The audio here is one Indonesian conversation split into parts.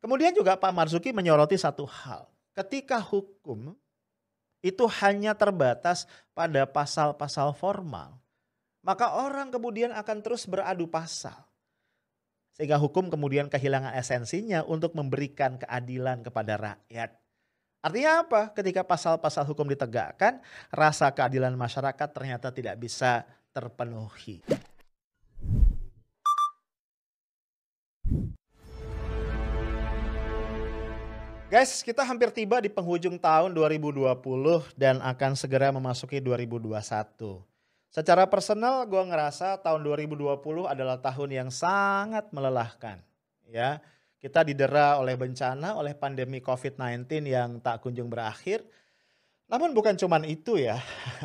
Kemudian juga Pak Marzuki menyoroti satu hal. Ketika hukum itu hanya terbatas pada pasal-pasal formal, maka orang kemudian akan terus beradu pasal. Sehingga hukum kemudian kehilangan esensinya untuk memberikan keadilan kepada rakyat. Artinya apa? Ketika pasal-pasal hukum ditegakkan, rasa keadilan masyarakat ternyata tidak bisa terpenuhi. Guys, kita hampir tiba di penghujung tahun 2020 dan akan segera memasuki 2021. Secara personal gue ngerasa tahun 2020 adalah tahun yang sangat melelahkan. Ya, kita didera oleh bencana, oleh pandemi COVID-19 yang tak kunjung berakhir. Namun bukan cuma itu ya.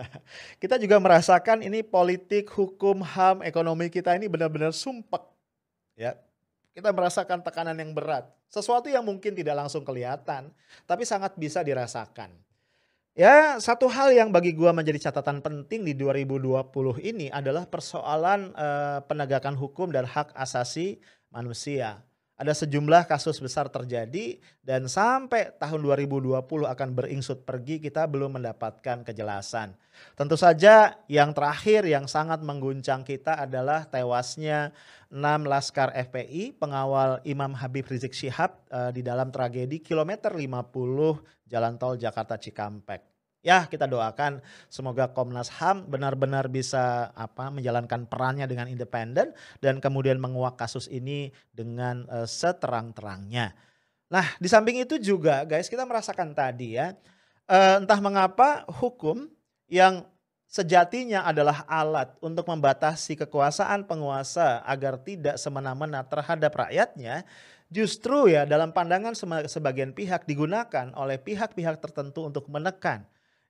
kita juga merasakan ini politik, hukum, HAM, ekonomi kita ini benar-benar sumpek. Ya, kita merasakan tekanan yang berat. Sesuatu yang mungkin tidak langsung kelihatan, tapi sangat bisa dirasakan. Ya, satu hal yang bagi gua menjadi catatan penting di 2020 ini adalah persoalan eh, penegakan hukum dan hak asasi manusia ada sejumlah kasus besar terjadi dan sampai tahun 2020 akan beringsut pergi kita belum mendapatkan kejelasan. Tentu saja yang terakhir yang sangat mengguncang kita adalah tewasnya 6 Laskar FPI pengawal Imam Habib Rizik Syihab uh, di dalam tragedi kilometer 50 Jalan Tol Jakarta Cikampek ya kita doakan semoga Komnas HAM benar-benar bisa apa menjalankan perannya dengan independen dan kemudian menguak kasus ini dengan uh, seterang-terangnya. Nah, di samping itu juga guys kita merasakan tadi ya uh, entah mengapa hukum yang sejatinya adalah alat untuk membatasi kekuasaan penguasa agar tidak semena-mena terhadap rakyatnya justru ya dalam pandangan sebagian pihak digunakan oleh pihak-pihak tertentu untuk menekan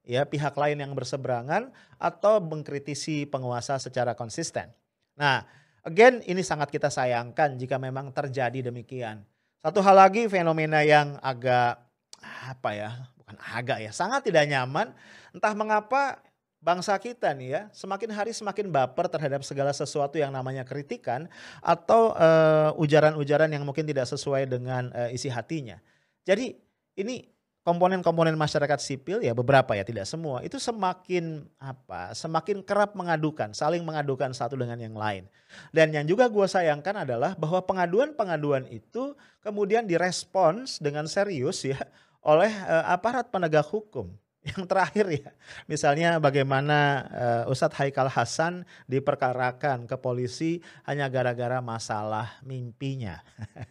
ya pihak lain yang berseberangan atau mengkritisi penguasa secara konsisten. Nah, again ini sangat kita sayangkan jika memang terjadi demikian. Satu hal lagi fenomena yang agak apa ya, bukan agak ya, sangat tidak nyaman. Entah mengapa bangsa kita nih ya semakin hari semakin baper terhadap segala sesuatu yang namanya kritikan atau uh, ujaran-ujaran yang mungkin tidak sesuai dengan uh, isi hatinya. Jadi ini komponen-komponen masyarakat sipil ya beberapa ya tidak semua itu semakin apa semakin kerap mengadukan saling mengadukan satu dengan yang lain. Dan yang juga gue sayangkan adalah bahwa pengaduan-pengaduan itu kemudian direspons dengan serius ya oleh uh, aparat penegak hukum. Yang terakhir ya misalnya bagaimana uh, Ustadz Haikal Hasan diperkarakan ke polisi hanya gara-gara masalah mimpinya.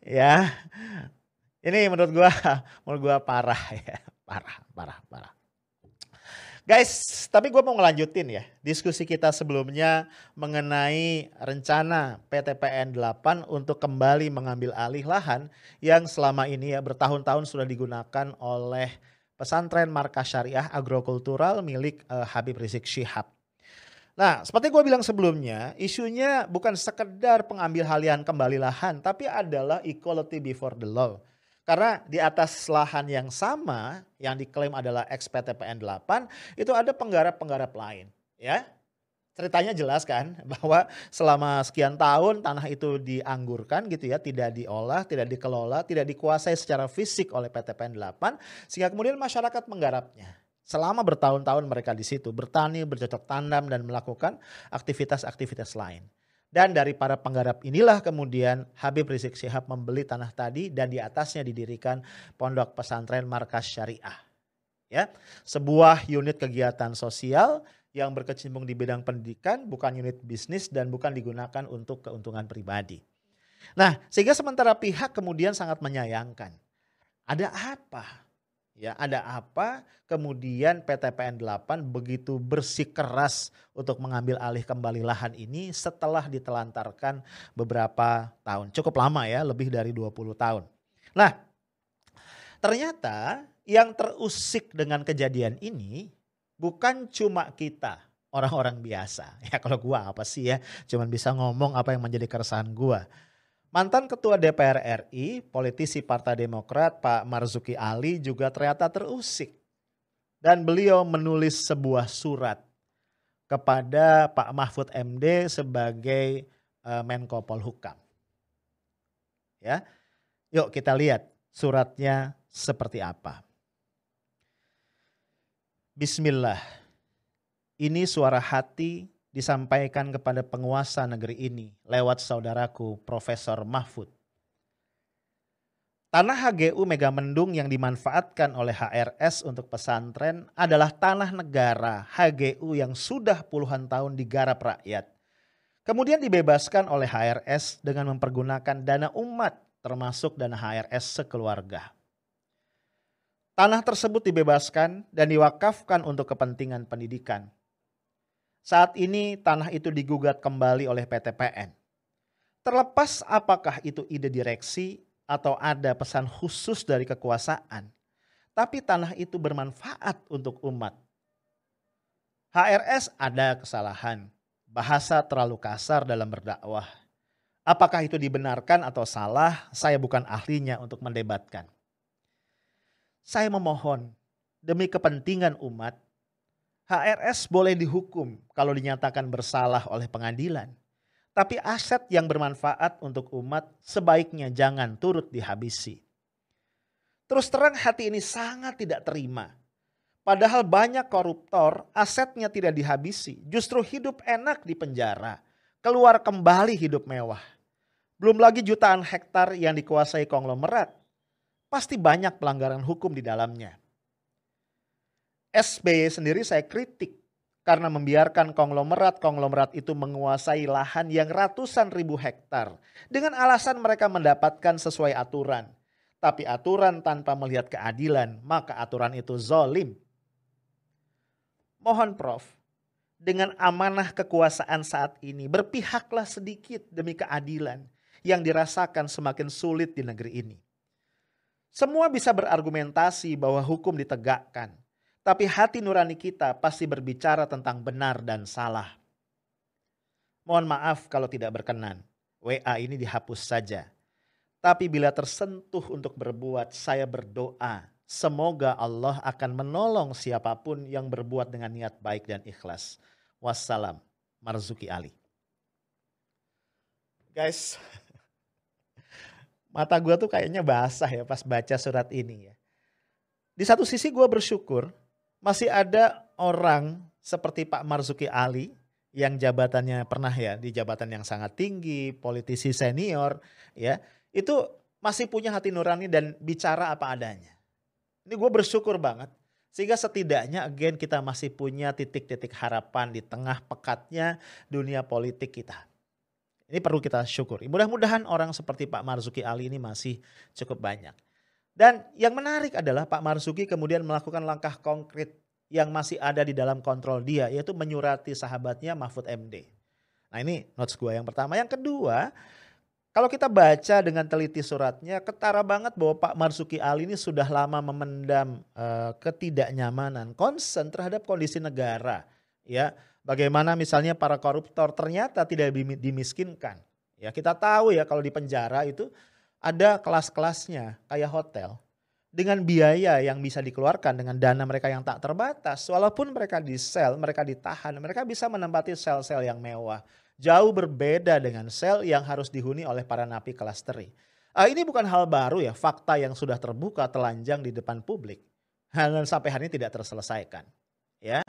Ya ini menurut gua menurut gua parah ya, parah, parah, parah. Guys, tapi gue mau ngelanjutin ya diskusi kita sebelumnya mengenai rencana PTPN 8 untuk kembali mengambil alih lahan yang selama ini ya bertahun-tahun sudah digunakan oleh pesantren markas syariah agrokultural milik uh, Habib Rizik Syihab. Nah, seperti gue bilang sebelumnya, isunya bukan sekedar pengambil halian kembali lahan, tapi adalah equality before the law karena di atas lahan yang sama yang diklaim adalah XPTPN 8 itu ada penggarap-penggarap lain, ya. Ceritanya jelas kan bahwa selama sekian tahun tanah itu dianggurkan gitu ya, tidak diolah, tidak dikelola, tidak dikuasai secara fisik oleh PTPN 8 sehingga kemudian masyarakat menggarapnya. Selama bertahun-tahun mereka di situ bertani, bercocok tanam dan melakukan aktivitas-aktivitas lain. Dan dari para penggarap inilah kemudian Habib Rizik Syihab membeli tanah tadi dan di atasnya didirikan pondok pesantren markas syariah. Ya, sebuah unit kegiatan sosial yang berkecimpung di bidang pendidikan, bukan unit bisnis dan bukan digunakan untuk keuntungan pribadi. Nah, sehingga sementara pihak kemudian sangat menyayangkan. Ada apa Ya, ada apa? Kemudian PTPN 8 begitu bersikeras untuk mengambil alih kembali lahan ini setelah ditelantarkan beberapa tahun. Cukup lama ya, lebih dari 20 tahun. Nah, ternyata yang terusik dengan kejadian ini bukan cuma kita, orang-orang biasa. Ya kalau gua apa sih ya, cuman bisa ngomong apa yang menjadi keresahan gua. Mantan Ketua DPR RI, politisi Partai Demokrat Pak Marzuki Ali juga ternyata terusik. Dan beliau menulis sebuah surat kepada Pak Mahfud MD sebagai uh, Menko Polhukam. ya. Yuk kita lihat suratnya seperti apa. Bismillah. Ini suara hati disampaikan kepada penguasa negeri ini lewat saudaraku Profesor Mahfud. Tanah HGU Megamendung yang dimanfaatkan oleh HRS untuk pesantren adalah tanah negara HGU yang sudah puluhan tahun digarap rakyat. Kemudian dibebaskan oleh HRS dengan mempergunakan dana umat termasuk dana HRS sekeluarga. Tanah tersebut dibebaskan dan diwakafkan untuk kepentingan pendidikan. Saat ini tanah itu digugat kembali oleh PTPN. Terlepas apakah itu ide direksi atau ada pesan khusus dari kekuasaan, tapi tanah itu bermanfaat untuk umat. HRS ada kesalahan, bahasa terlalu kasar dalam berdakwah. Apakah itu dibenarkan atau salah, saya bukan ahlinya untuk mendebatkan. Saya memohon demi kepentingan umat, HRS boleh dihukum kalau dinyatakan bersalah oleh pengadilan. Tapi aset yang bermanfaat untuk umat sebaiknya jangan turut dihabisi. Terus terang hati ini sangat tidak terima. Padahal banyak koruptor asetnya tidak dihabisi. Justru hidup enak di penjara. Keluar kembali hidup mewah. Belum lagi jutaan hektar yang dikuasai konglomerat. Pasti banyak pelanggaran hukum di dalamnya. SBY sendiri saya kritik karena membiarkan konglomerat-konglomerat itu menguasai lahan yang ratusan ribu hektar dengan alasan mereka mendapatkan sesuai aturan. Tapi aturan tanpa melihat keadilan, maka aturan itu zolim. Mohon Prof, dengan amanah kekuasaan saat ini, berpihaklah sedikit demi keadilan yang dirasakan semakin sulit di negeri ini. Semua bisa berargumentasi bahwa hukum ditegakkan, tapi hati nurani kita pasti berbicara tentang benar dan salah. Mohon maaf kalau tidak berkenan. WA ini dihapus saja. Tapi bila tersentuh untuk berbuat, saya berdoa. Semoga Allah akan menolong siapa pun yang berbuat dengan niat baik dan ikhlas. Wassalam. Marzuki Ali. Guys, mata gue tuh kayaknya basah ya pas baca surat ini ya. Di satu sisi gue bersyukur masih ada orang seperti Pak Marzuki Ali yang jabatannya pernah ya di jabatan yang sangat tinggi, politisi senior ya, itu masih punya hati nurani dan bicara apa adanya. Ini gue bersyukur banget. Sehingga setidaknya again kita masih punya titik-titik harapan di tengah pekatnya dunia politik kita. Ini perlu kita syukuri. Mudah-mudahan orang seperti Pak Marzuki Ali ini masih cukup banyak. Dan yang menarik adalah Pak Marzuki kemudian melakukan langkah konkret yang masih ada di dalam kontrol dia yaitu menyurati sahabatnya Mahfud MD. Nah ini notes gue yang pertama. Yang kedua, kalau kita baca dengan teliti suratnya, ketara banget bahwa Pak Marzuki Ali ini sudah lama memendam uh, ketidaknyamanan, concern terhadap kondisi negara. Ya, bagaimana misalnya para koruptor ternyata tidak dimiskinkan. Ya, kita tahu ya kalau di penjara itu ada kelas-kelasnya kayak hotel dengan biaya yang bisa dikeluarkan dengan dana mereka yang tak terbatas. Walaupun mereka di sel, mereka ditahan, mereka bisa menempati sel-sel yang mewah. Jauh berbeda dengan sel yang harus dihuni oleh para napi kelas teri. Uh, ini bukan hal baru ya, fakta yang sudah terbuka telanjang di depan publik. Dan sampai hari ini tidak terselesaikan. Ya,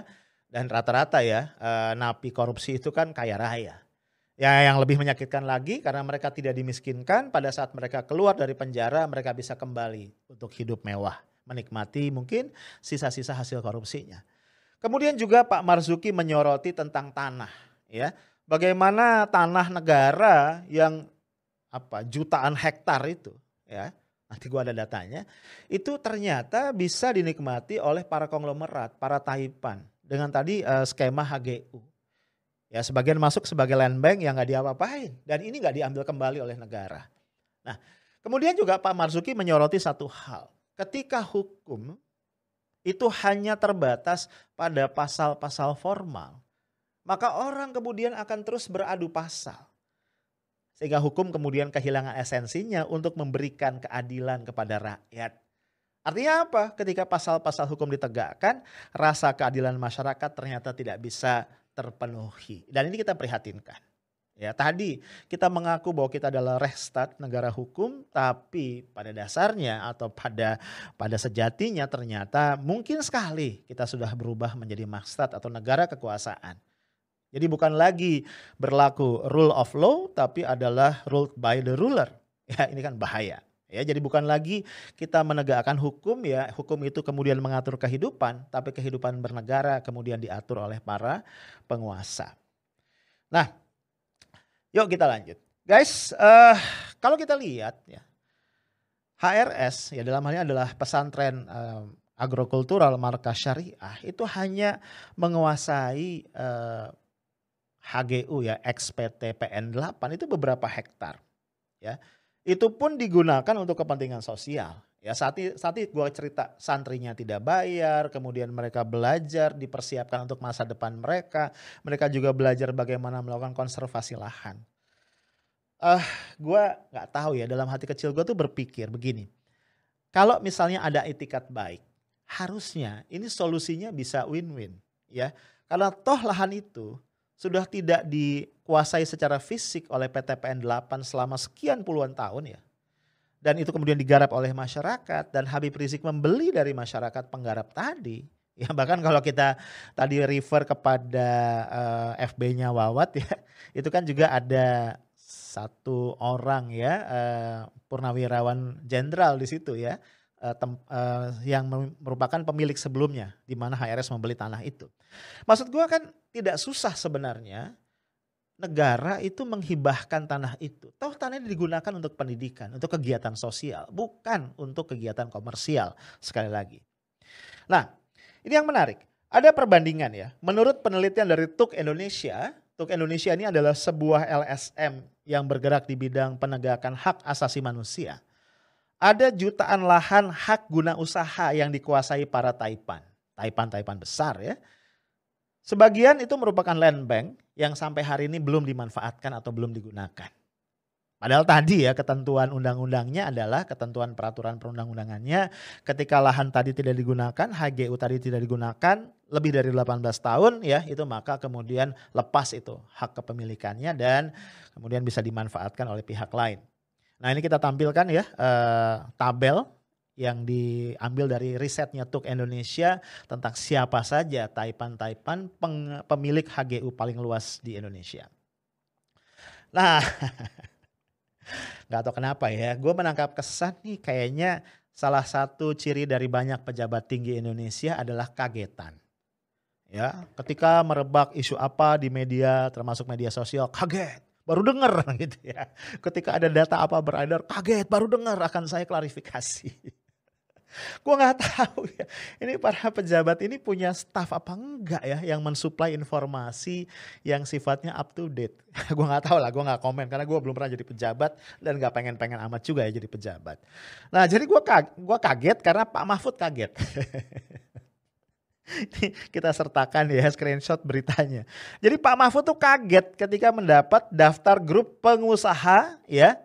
dan rata-rata ya uh, napi korupsi itu kan kaya raya. Ya yang lebih menyakitkan lagi karena mereka tidak dimiskinkan pada saat mereka keluar dari penjara mereka bisa kembali untuk hidup mewah. Menikmati mungkin sisa-sisa hasil korupsinya. Kemudian juga Pak Marzuki menyoroti tentang tanah. ya Bagaimana tanah negara yang apa jutaan hektar itu ya nanti gua ada datanya itu ternyata bisa dinikmati oleh para konglomerat, para taipan dengan tadi uh, skema HGU Ya sebagian masuk sebagai land bank yang nggak diapa-apain dan ini nggak diambil kembali oleh negara. Nah, kemudian juga Pak Marzuki menyoroti satu hal. Ketika hukum itu hanya terbatas pada pasal-pasal formal, maka orang kemudian akan terus beradu pasal. Sehingga hukum kemudian kehilangan esensinya untuk memberikan keadilan kepada rakyat. Artinya apa? Ketika pasal-pasal hukum ditegakkan, rasa keadilan masyarakat ternyata tidak bisa terpenuhi. Dan ini kita prihatinkan. Ya, tadi kita mengaku bahwa kita adalah restart negara hukum, tapi pada dasarnya atau pada pada sejatinya ternyata mungkin sekali kita sudah berubah menjadi maksat atau negara kekuasaan. Jadi bukan lagi berlaku rule of law, tapi adalah ruled by the ruler. Ya, ini kan bahaya. Ya, jadi bukan lagi kita menegakkan hukum ya, hukum itu kemudian mengatur kehidupan, tapi kehidupan bernegara kemudian diatur oleh para penguasa. Nah, Yuk kita lanjut. Guys, uh, kalau kita lihat ya, HRS ya dalam hal ini adalah pesantren uh, agrokultural marka syariah itu hanya menguasai uh, eh, HGU ya XPT PN 8 itu beberapa hektar ya. Itu pun digunakan untuk kepentingan sosial. Ya saat saat gue cerita santrinya tidak bayar, kemudian mereka belajar dipersiapkan untuk masa depan mereka. Mereka juga belajar bagaimana melakukan konservasi lahan. Uh, eh, gue nggak tahu ya dalam hati kecil gue tuh berpikir begini. Kalau misalnya ada etikat baik, harusnya ini solusinya bisa win-win ya. Karena toh lahan itu sudah tidak dikuasai secara fisik oleh PTPN 8 selama sekian puluhan tahun ya dan itu kemudian digarap oleh masyarakat dan Habib Rizik membeli dari masyarakat penggarap tadi. Ya bahkan kalau kita tadi refer kepada uh, eh, FB-nya Wawat ya, itu kan juga ada satu orang ya uh, purnawirawan jenderal di situ ya uh, tem, uh, yang merupakan pemilik sebelumnya di mana HRS membeli tanah itu. Maksud gua kan tidak susah sebenarnya negara itu menghibahkan tanah itu. Toh tanah ini digunakan untuk pendidikan, untuk kegiatan sosial, bukan untuk kegiatan komersial sekali lagi. Nah, ini yang menarik. Ada perbandingan ya. Menurut penelitian dari TUK Indonesia, TUK Indonesia ini adalah sebuah LSM yang bergerak di bidang penegakan hak asasi manusia. Ada jutaan lahan hak guna usaha yang dikuasai para taipan. Taipan-taipan besar ya Sebagian itu merupakan land bank yang sampai hari ini belum dimanfaatkan atau belum digunakan. Padahal tadi ya ketentuan undang-undangnya adalah ketentuan peraturan perundang-undangannya ketika lahan tadi tidak digunakan, HGU tadi tidak digunakan lebih dari 18 tahun ya itu maka kemudian lepas itu hak kepemilikannya dan kemudian bisa dimanfaatkan oleh pihak lain. Nah ini kita tampilkan ya eh, tabel yang diambil dari risetnya TUK Indonesia tentang siapa saja taipan-taipan pemilik HGU paling luas di Indonesia. Nah, nggak tahu kenapa ya, gue menangkap kesan nih kayaknya salah satu ciri dari banyak pejabat tinggi Indonesia adalah kagetan. Ya, ketika merebak isu apa di media, termasuk media sosial, kaget baru dengar gitu ya. Ketika ada data apa beredar, kaget, baru dengar akan saya klarifikasi. Gue nggak tahu ya. Ini para pejabat ini punya staff apa enggak ya yang mensuplai informasi yang sifatnya up to date. gue nggak tahu lah, gue nggak komen karena gue belum pernah jadi pejabat dan nggak pengen-pengen amat juga ya jadi pejabat. Nah jadi gue kaget, gua kaget karena Pak Mahfud kaget. Kita sertakan ya screenshot beritanya. Jadi Pak Mahfud tuh kaget ketika mendapat daftar grup pengusaha ya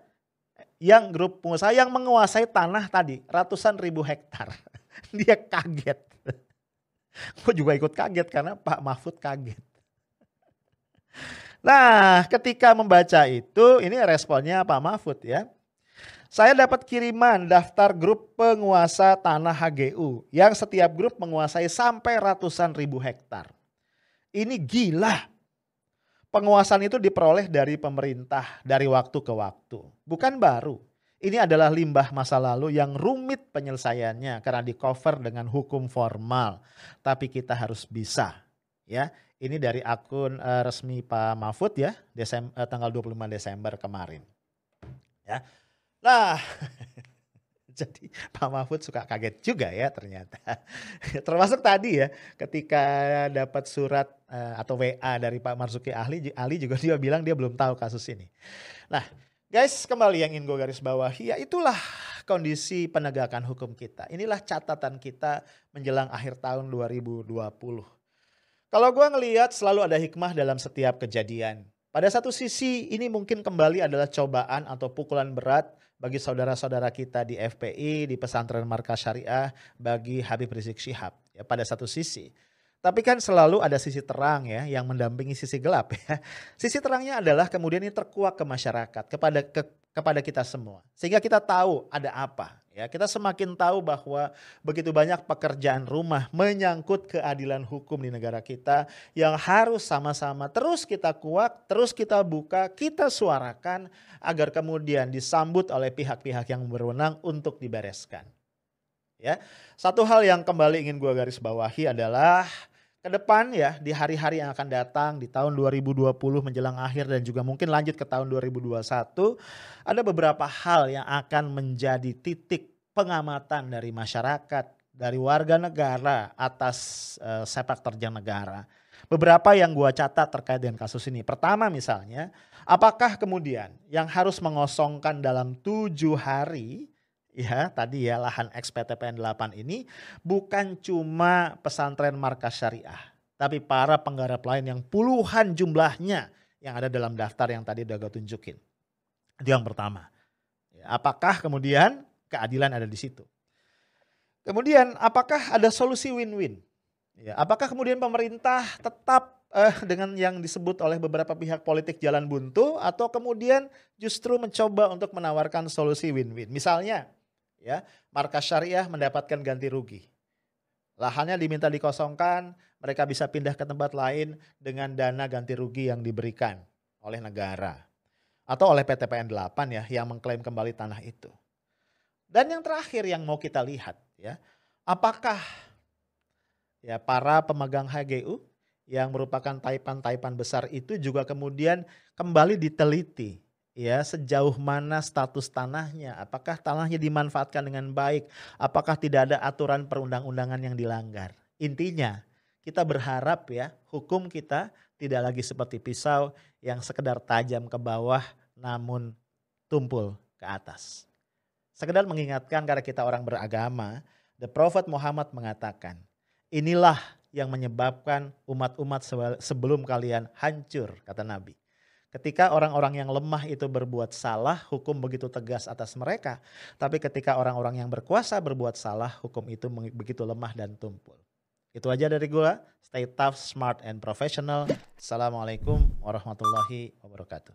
yang grup pengusaha yang menguasai tanah tadi ratusan ribu hektar. Dia kaget. Gue juga ikut kaget karena Pak Mahfud kaget. Nah, ketika membaca itu, ini responnya Pak Mahfud ya. Saya dapat kiriman daftar grup penguasa tanah HGU yang setiap grup menguasai sampai ratusan ribu hektar. Ini gila Penguasaan itu diperoleh dari pemerintah dari waktu ke waktu, bukan baru. Ini adalah limbah masa lalu yang rumit penyelesaiannya karena di cover dengan hukum formal. Tapi kita harus bisa, ya. Ini dari akun uh, resmi Pak Mahfud ya, Desem, uh, tanggal 25 Desember kemarin. Ya. Nah, Jadi Pak Mahfud suka kaget juga ya ternyata. Termasuk tadi ya ketika dapat surat uh, atau WA dari Pak Marzuki Ahli, Ali juga dia bilang dia belum tahu kasus ini. Nah guys kembali yang ingin gue garis bawahi ya itulah kondisi penegakan hukum kita. Inilah catatan kita menjelang akhir tahun 2020. Kalau gue ngelihat selalu ada hikmah dalam setiap kejadian. Pada satu sisi ini mungkin kembali adalah cobaan atau pukulan berat bagi saudara-saudara kita di FPI, di pesantren markas syariah, bagi Habib Rizik Syihab. Ya, pada satu sisi. Tapi kan selalu ada sisi terang ya yang mendampingi sisi gelap ya. Sisi terangnya adalah kemudian ini terkuak ke masyarakat, kepada ke, kepada kita semua. Sehingga kita tahu ada apa. Ya, kita semakin tahu bahwa begitu banyak pekerjaan rumah menyangkut keadilan hukum di negara kita yang harus sama-sama terus kita kuak, terus kita buka, kita suarakan agar kemudian disambut oleh pihak-pihak yang berwenang untuk dibereskan. Ya, satu hal yang kembali ingin gua garis bawahi adalah ke depan ya di hari-hari yang akan datang di tahun 2020 menjelang akhir dan juga mungkin lanjut ke tahun 2021 ada beberapa hal yang akan menjadi titik pengamatan dari masyarakat dari warga negara atas uh, sepak terjang negara. Beberapa yang gua catat terkait dengan kasus ini. Pertama misalnya, apakah kemudian yang harus mengosongkan dalam tujuh hari ya tadi ya lahan XPTPN 8 ini bukan cuma pesantren markas syariah, tapi para penggarap lain yang puluhan jumlahnya yang ada dalam daftar yang tadi udah gue tunjukin. Itu yang pertama. Ya, apakah kemudian keadilan ada di situ? Kemudian apakah ada solusi win-win? Ya, apakah kemudian pemerintah tetap eh, dengan yang disebut oleh beberapa pihak politik jalan buntu atau kemudian justru mencoba untuk menawarkan solusi win-win? Misalnya ya markas syariah mendapatkan ganti rugi. Lahannya diminta dikosongkan, mereka bisa pindah ke tempat lain dengan dana ganti rugi yang diberikan oleh negara atau oleh PTPN 8 ya yang mengklaim kembali tanah itu. Dan yang terakhir yang mau kita lihat ya, apakah ya para pemegang HGU yang merupakan taipan-taipan besar itu juga kemudian kembali diteliti ya sejauh mana status tanahnya, apakah tanahnya dimanfaatkan dengan baik, apakah tidak ada aturan perundang-undangan yang dilanggar. Intinya kita berharap ya hukum kita tidak lagi seperti pisau yang sekedar tajam ke bawah namun tumpul ke atas. Sekedar mengingatkan karena kita orang beragama, The Prophet Muhammad mengatakan, inilah yang menyebabkan umat-umat sebelum kalian hancur, kata Nabi. Ketika orang-orang yang lemah itu berbuat salah, hukum begitu tegas atas mereka. Tapi ketika orang-orang yang berkuasa berbuat salah, hukum itu begitu lemah dan tumpul. Itu aja dari gua. Stay tough, smart, and professional. Assalamualaikum warahmatullahi wabarakatuh.